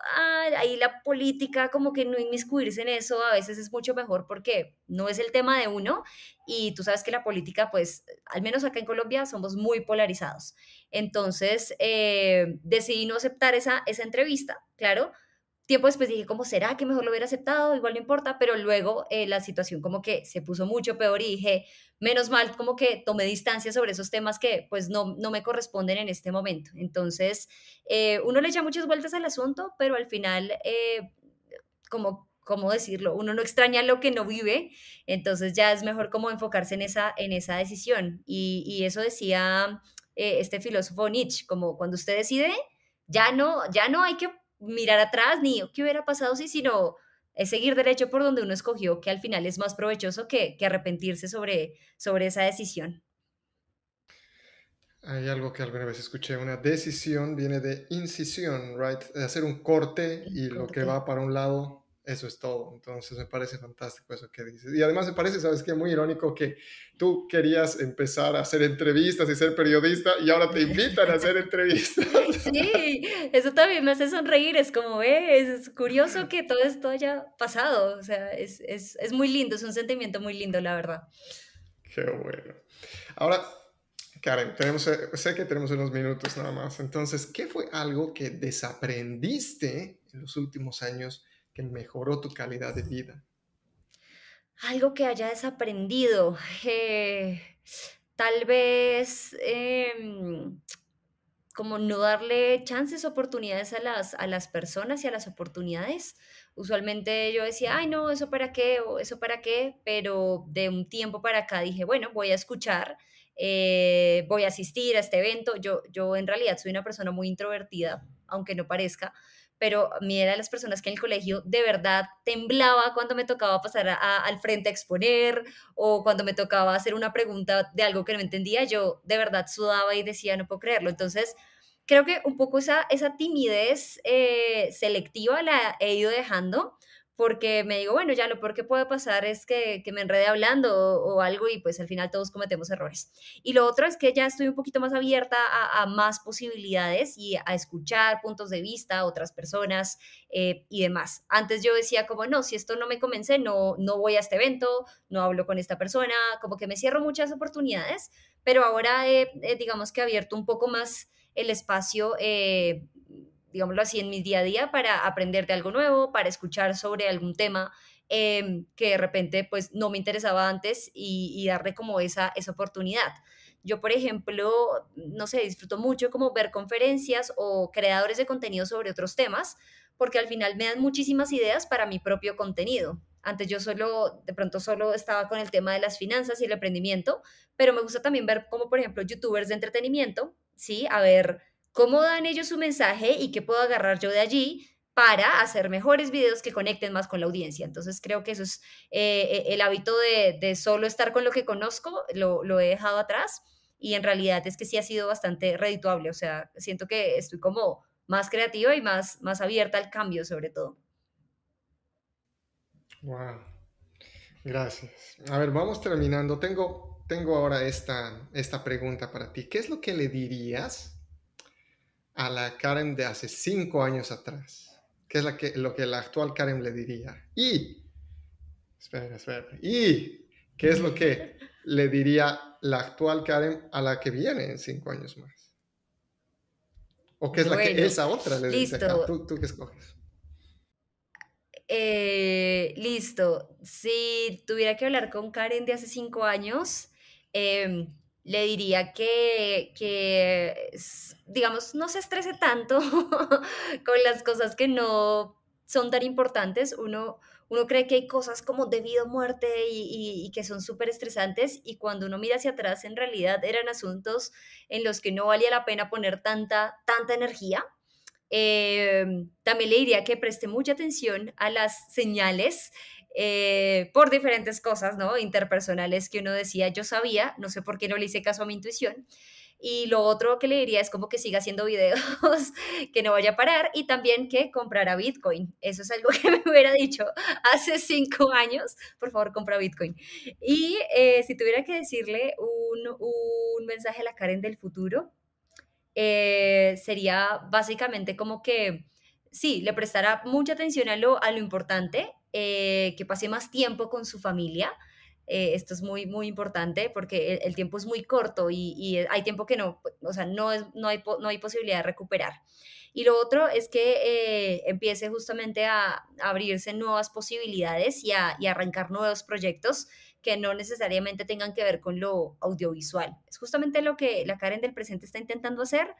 ahí la política, como que no inmiscuirse en eso, a veces es mucho mejor porque no es el tema de uno y tú sabes que la política, pues, al menos acá en Colombia, somos muy polarizados. Entonces, eh, decidí no aceptar esa, esa entrevista, claro, Tiempo después dije, ¿cómo será que mejor lo hubiera aceptado? Igual no importa, pero luego eh, la situación como que se puso mucho peor y dije, menos mal, como que tomé distancia sobre esos temas que pues no, no me corresponden en este momento. Entonces, eh, uno le echa muchas vueltas al asunto, pero al final, eh, como ¿cómo decirlo? Uno no extraña lo que no vive, entonces ya es mejor como enfocarse en esa, en esa decisión. Y, eso decía este filósofo Nietzsche, como cuando usted decide, ya no, ya no hay que mirar atrás ni qué hubiera pasado si, sino es seguir derecho por donde uno escogió, que al final es más provechoso que, que arrepentirse sobre, sobre esa decisión.
Hay algo que alguna vez escuché, una decisión viene de incisión, right? De hacer un corte y lo que va para un lado eso es todo. Entonces me parece fantástico eso que dices. Y además me parece, sabes qué, muy irónico que tú querías empezar a hacer entrevistas y ser periodista y ahora te invitan a hacer entrevistas.
Sí, eso también me hace sonreír. Es como, eh, es curioso que todo esto haya pasado. O sea, es, es, es muy lindo, es un sentimiento muy lindo, la verdad.
Qué bueno. Ahora, Karen, tenemos, sé que tenemos unos minutos nada más. Entonces, ¿qué fue algo que desaprendiste en los últimos años? Que mejoró tu calidad de vida?
Algo que haya desaprendido. Eh, tal vez em, como no darle chances, oportunidades a las, a las personas y a las oportunidades. Usualmente yo decía, ay, no, eso para qué, o eso para qué, pero de un tiempo para acá dije, bueno, voy a escuchar, eh, voy a asistir a este evento. Yo, yo en realidad soy una persona muy introvertida, aunque no parezca, pero a era de las personas que en el colegio de verdad temblaba cuando me tocaba pasar al frente a exponer o cuando me tocaba hacer una pregunta de algo que no entendía, yo de verdad sudaba y decía, no puedo creerlo. Entonces, creo que un poco esa, esa timidez eh, selectiva la he ido dejando porque me digo, bueno, ya lo peor que puede pasar es que, me enrede hablando o, algo y pues al final todos cometemos errores. Y lo otro es que ya estoy un poquito más abierta a, más posibilidades y a escuchar puntos de vista, otras personas eh, y demás. Antes yo decía como, no, si esto no me convence, no, no voy a este evento, no hablo con esta persona, como que me cierro muchas oportunidades, pero ahora he, digamos que abierto un poco más el espacio. Eh, digámoslo así, en mi día a día para aprender de algo nuevo, para escuchar sobre algún tema em, que de repente pues no me interesaba antes y, darle como esa, esa oportunidad. Yo, por ejemplo, no sé, disfruto mucho como ver conferencias o creadores de contenido sobre otros temas, porque al final me dan muchísimas ideas para mi propio contenido. Antes yo solo, de pronto solo estaba con el tema de las finanzas y el emprendimiento, pero me gusta también ver como, por ejemplo, youtubers de entretenimiento, ¿sí? A ver cómo dan ellos su mensaje y qué puedo agarrar yo de allí para hacer mejores videos que conecten más con la audiencia. Entonces creo que eso es eh, el hábito de, solo estar con lo que conozco, lo, lo he dejado atrás y en realidad es que sí ha sido bastante redituable, o sea, siento que estoy como más creativa y más, más abierta al cambio sobre todo.
Wow, gracias. A ver, vamos terminando. Tengo, tengo ahora esta, esta pregunta para ti. ¿Qué es lo que le dirías a la Karen de hace cinco años atrás? ¿Qué es la que, lo que la actual Karen le diría? Y, espera, espera, y, ¿qué es lo que le diría la actual Karen a la que viene en cinco años más? ¿O qué es la que esa otra le dice? ¿Tú, ¿Tú qué escoges?
Eh, listo. Si tuviera que hablar con Karen de hace cinco años, eh, le diría que, que, digamos, no se estrese tanto con las cosas que no son tan importantes. Uno, uno cree que hay cosas como debido a muerte y, y, que son súper estresantes y cuando uno mira hacia atrás, en realidad eran asuntos en los que no valía la pena poner tanta, tanta energía. Eh, también le diría que preste mucha atención a las señales eh, por diferentes cosas, ¿no? Interpersonales que uno decía, yo sabía, no sé por qué no le hice caso a mi intuición. Y lo otro que le diría es como que siga haciendo videos, que no vaya a parar y también que comprara Bitcoin. Eso es algo que me hubiera dicho hace cinco años. Por favor, compra Bitcoin. Y eh, si tuviera que decirle un, un, mensaje a la Karen del futuro, eh, sería básicamente como que sí, le prestará mucha atención a lo, a lo importante, eh, que pase más tiempo con su familia. Eh, esto es muy, muy importante porque el, tiempo es muy corto y, hay tiempo que no, o sea, no, no, hay, no hay posibilidad de recuperar. Y lo otro es que eh, empiece justamente a, abrirse nuevas posibilidades y a, y arrancar nuevos proyectos que no necesariamente tengan que ver con lo audiovisual. Es justamente lo que la Karen del presente está intentando hacer.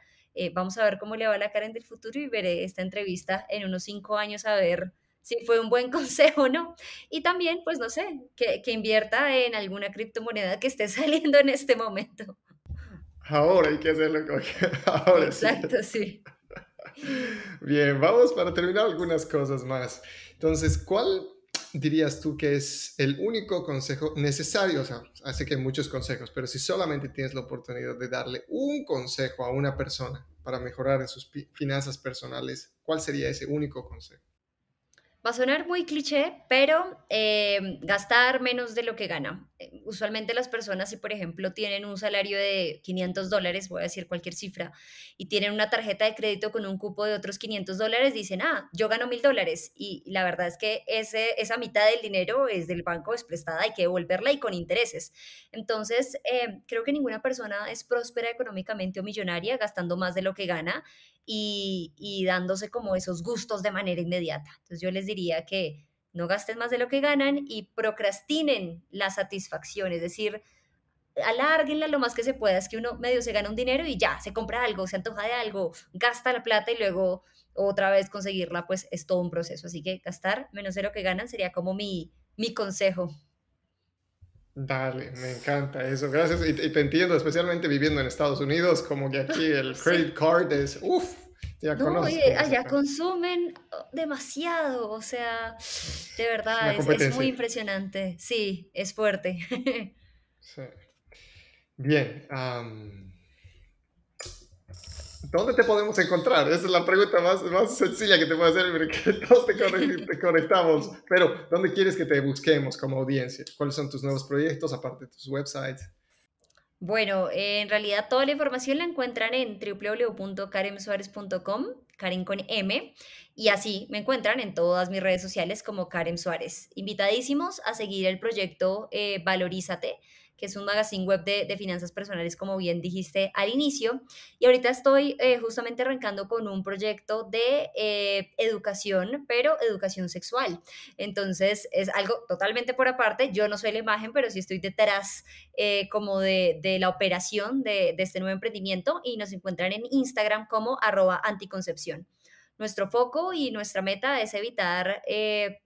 Vamos a ver cómo le va a la Karen del futuro y veré esta entrevista en unos cinco años a ver si fue un buen consejo o no. Y también, pues no sé, que, que invierta en alguna criptomoneda que esté saliendo en este momento.
Ahora hay que hacerlo. Ahora
Exacto, sí.
Bien, vamos para terminar algunas cosas más. Entonces, ¿cuál dirías tú que es el único consejo necesario? O sea, hace que hay muchos consejos, pero si solamente tienes la oportunidad de darle un consejo a una persona para mejorar en sus finanzas personales, ¿cuál sería ese único consejo?
Va a sonar muy cliché, pero eh, gastar menos de lo que gana. Eh, usualmente las personas, si por ejemplo tienen un salario de 500 dólares, voy a decir cualquier cifra, y tienen una tarjeta de crédito con un cupo de otros 500 dólares, dicen, ah, yo gano mil dólares. Y la verdad es que ese, esa mitad del dinero es del banco, es prestada, hay que devolverla y con intereses. Entonces, eh, creo que ninguna persona es próspera económicamente o millonaria gastando más de lo que gana y, dándose como esos gustos de manera inmediata. Entonces yo les diría que no gasten más de lo que ganan y procrastinen la satisfacción, es decir, alárguenla lo más que se pueda, es que uno medio se gana un dinero y ya, se compra algo, se antoja de algo, gasta la plata y luego otra vez conseguirla, pues es todo un proceso. Así que gastar menos de lo que ganan sería como mi, mi consejo.
Dale, me encanta eso, gracias. Y, te entiendo, especialmente viviendo en Estados Unidos, como que aquí el credit card es, uff,
ya no, oye, allá consumen demasiado, o sea, de verdad, es, muy impresionante. Sí, es fuerte.
sí. Bien, ¿Dónde te podemos encontrar? Esa es la pregunta más, sencilla que te puedo hacer, porque todos te, conectamos. Pero, ¿dónde quieres que te busquemos como audiencia? ¿Cuáles son tus nuevos proyectos, aparte de tus websites?
Bueno, en realidad toda la información la encuentran en www.karemsuárez.com, Karen con M, y así me encuentran en todas mis redes sociales como Karen Suárez. Invitadísimos a seguir el proyecto eh, Valorízate que es un magazine web de, finanzas personales, como bien dijiste al inicio. Y ahorita estoy eh, justamente arrancando con un proyecto de eh, educación, pero educación sexual. Entonces es algo totalmente por aparte. Yo no soy la imagen, pero sí estoy detrás eh, como de, la operación de, de este nuevo emprendimiento y nos encuentran en Instagram como arroba anticoncepción. Nuestro foco y nuestra meta es evitar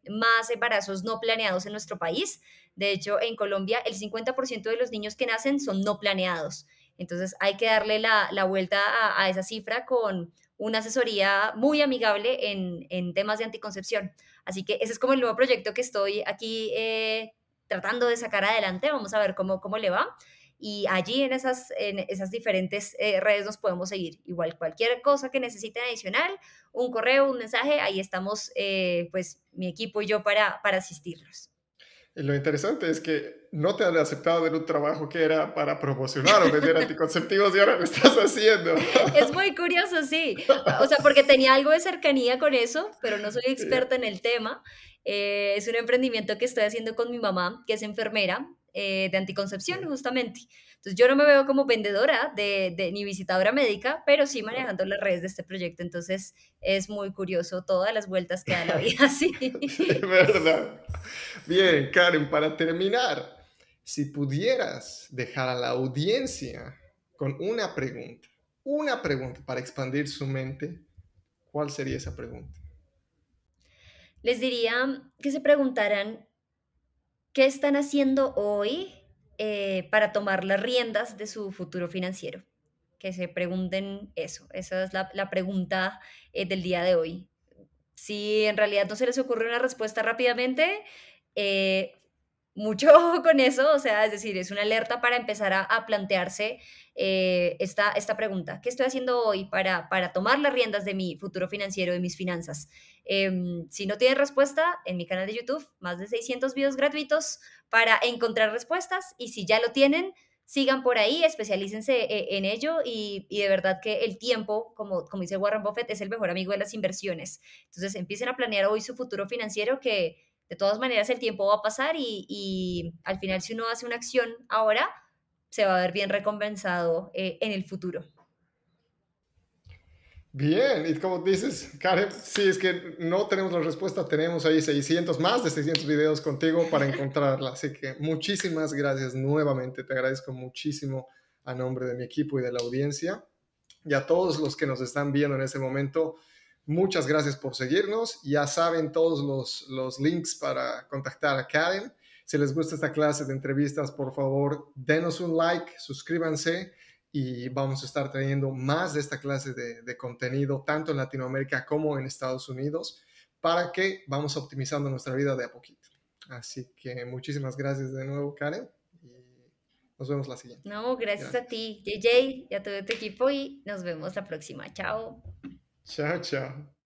más embarazos no planeados en nuestro país. De hecho, en Colombia el 50% de los niños que nacen son no planeados. Entonces hay que darle la, vuelta a, esa cifra con una asesoría muy amigable en, temas de anticoncepción. Así que ese es como el nuevo proyecto que estoy aquí eh, tratando de sacar adelante. Vamos a ver cómo, cómo le va. Y allí en esas, en esas diferentes eh, redes nos podemos seguir. Igual cualquier cosa que necesiten adicional, un correo, un mensaje, ahí estamos eh, pues mi equipo y yo para, para asistirlos.
lo interesante es que no te han aceptado en un trabajo que era para promocionar o vender anticonceptivos y ahora lo estás haciendo.
Es muy curioso, sí. O sea, porque tenía algo de cercanía con eso, pero no soy experta en el tema. Eh, es un emprendimiento que estoy haciendo con mi mamá, que es enfermera, eh, de anticoncepción, justamente. Entonces, yo no me veo como vendedora de, ni visitadora médica, pero sí manejando las redes de este proyecto. Entonces, es muy curioso todas las vueltas que da la vida. Sí.
verdad. Bien, Karen, para terminar, si pudieras dejar a la audiencia con una pregunta, una pregunta para expandir su mente, ¿cuál sería esa pregunta?
Les diría que se preguntaran ¿Qué están haciendo hoy eh, para tomar las riendas de su futuro financiero? Que se pregunten eso. Esa es la, pregunta eh, del día de hoy. Si en realidad no se les ocurre una respuesta rápidamente, eh, mucho ojo con eso, o sea, es decir, es una alerta para empezar a, plantearse eh, esta, esta pregunta. ¿Qué estoy haciendo hoy para, para tomar las riendas de mi futuro financiero, de mis finanzas? Em, si no tienen respuesta, en mi canal de YouTube, más de 600 videos gratuitos para encontrar respuestas y si ya lo tienen, sigan por ahí, especialícense eh, en ello y, y, de verdad que el tiempo, como, como dice Warren Buffett, es el mejor amigo de las inversiones. Entonces empiecen a planear hoy su futuro financiero que de todas maneras el tiempo va a pasar y, al final si uno hace una acción ahora, se va a ver bien recompensado eh, en el futuro.
Bien, y como dices, Karen, sí, es que no tenemos la respuesta, tenemos ahí 600, más de 600 videos contigo para encontrarla. Así que muchísimas gracias nuevamente, te agradezco muchísimo a nombre de mi equipo y de la audiencia. Y a todos los que nos están viendo en este momento, Muchas gracias por seguirnos. Ya saben todos los, los links para contactar a Karen. Si les gusta esta clase de entrevistas, por favor, denos un like, suscríbanse y vamos a estar trayendo más de esta clase de, de, contenido, tanto en Latinoamérica como en Estados Unidos, para que vamos optimizando nuestra vida de a poquito. Así que muchísimas gracias de nuevo, Karen. Y nos vemos la siguiente.
No, gracias, gracias. a ti, JJ, y a todo tu equipo y nos vemos la próxima. Chao.
Tchau, tchau.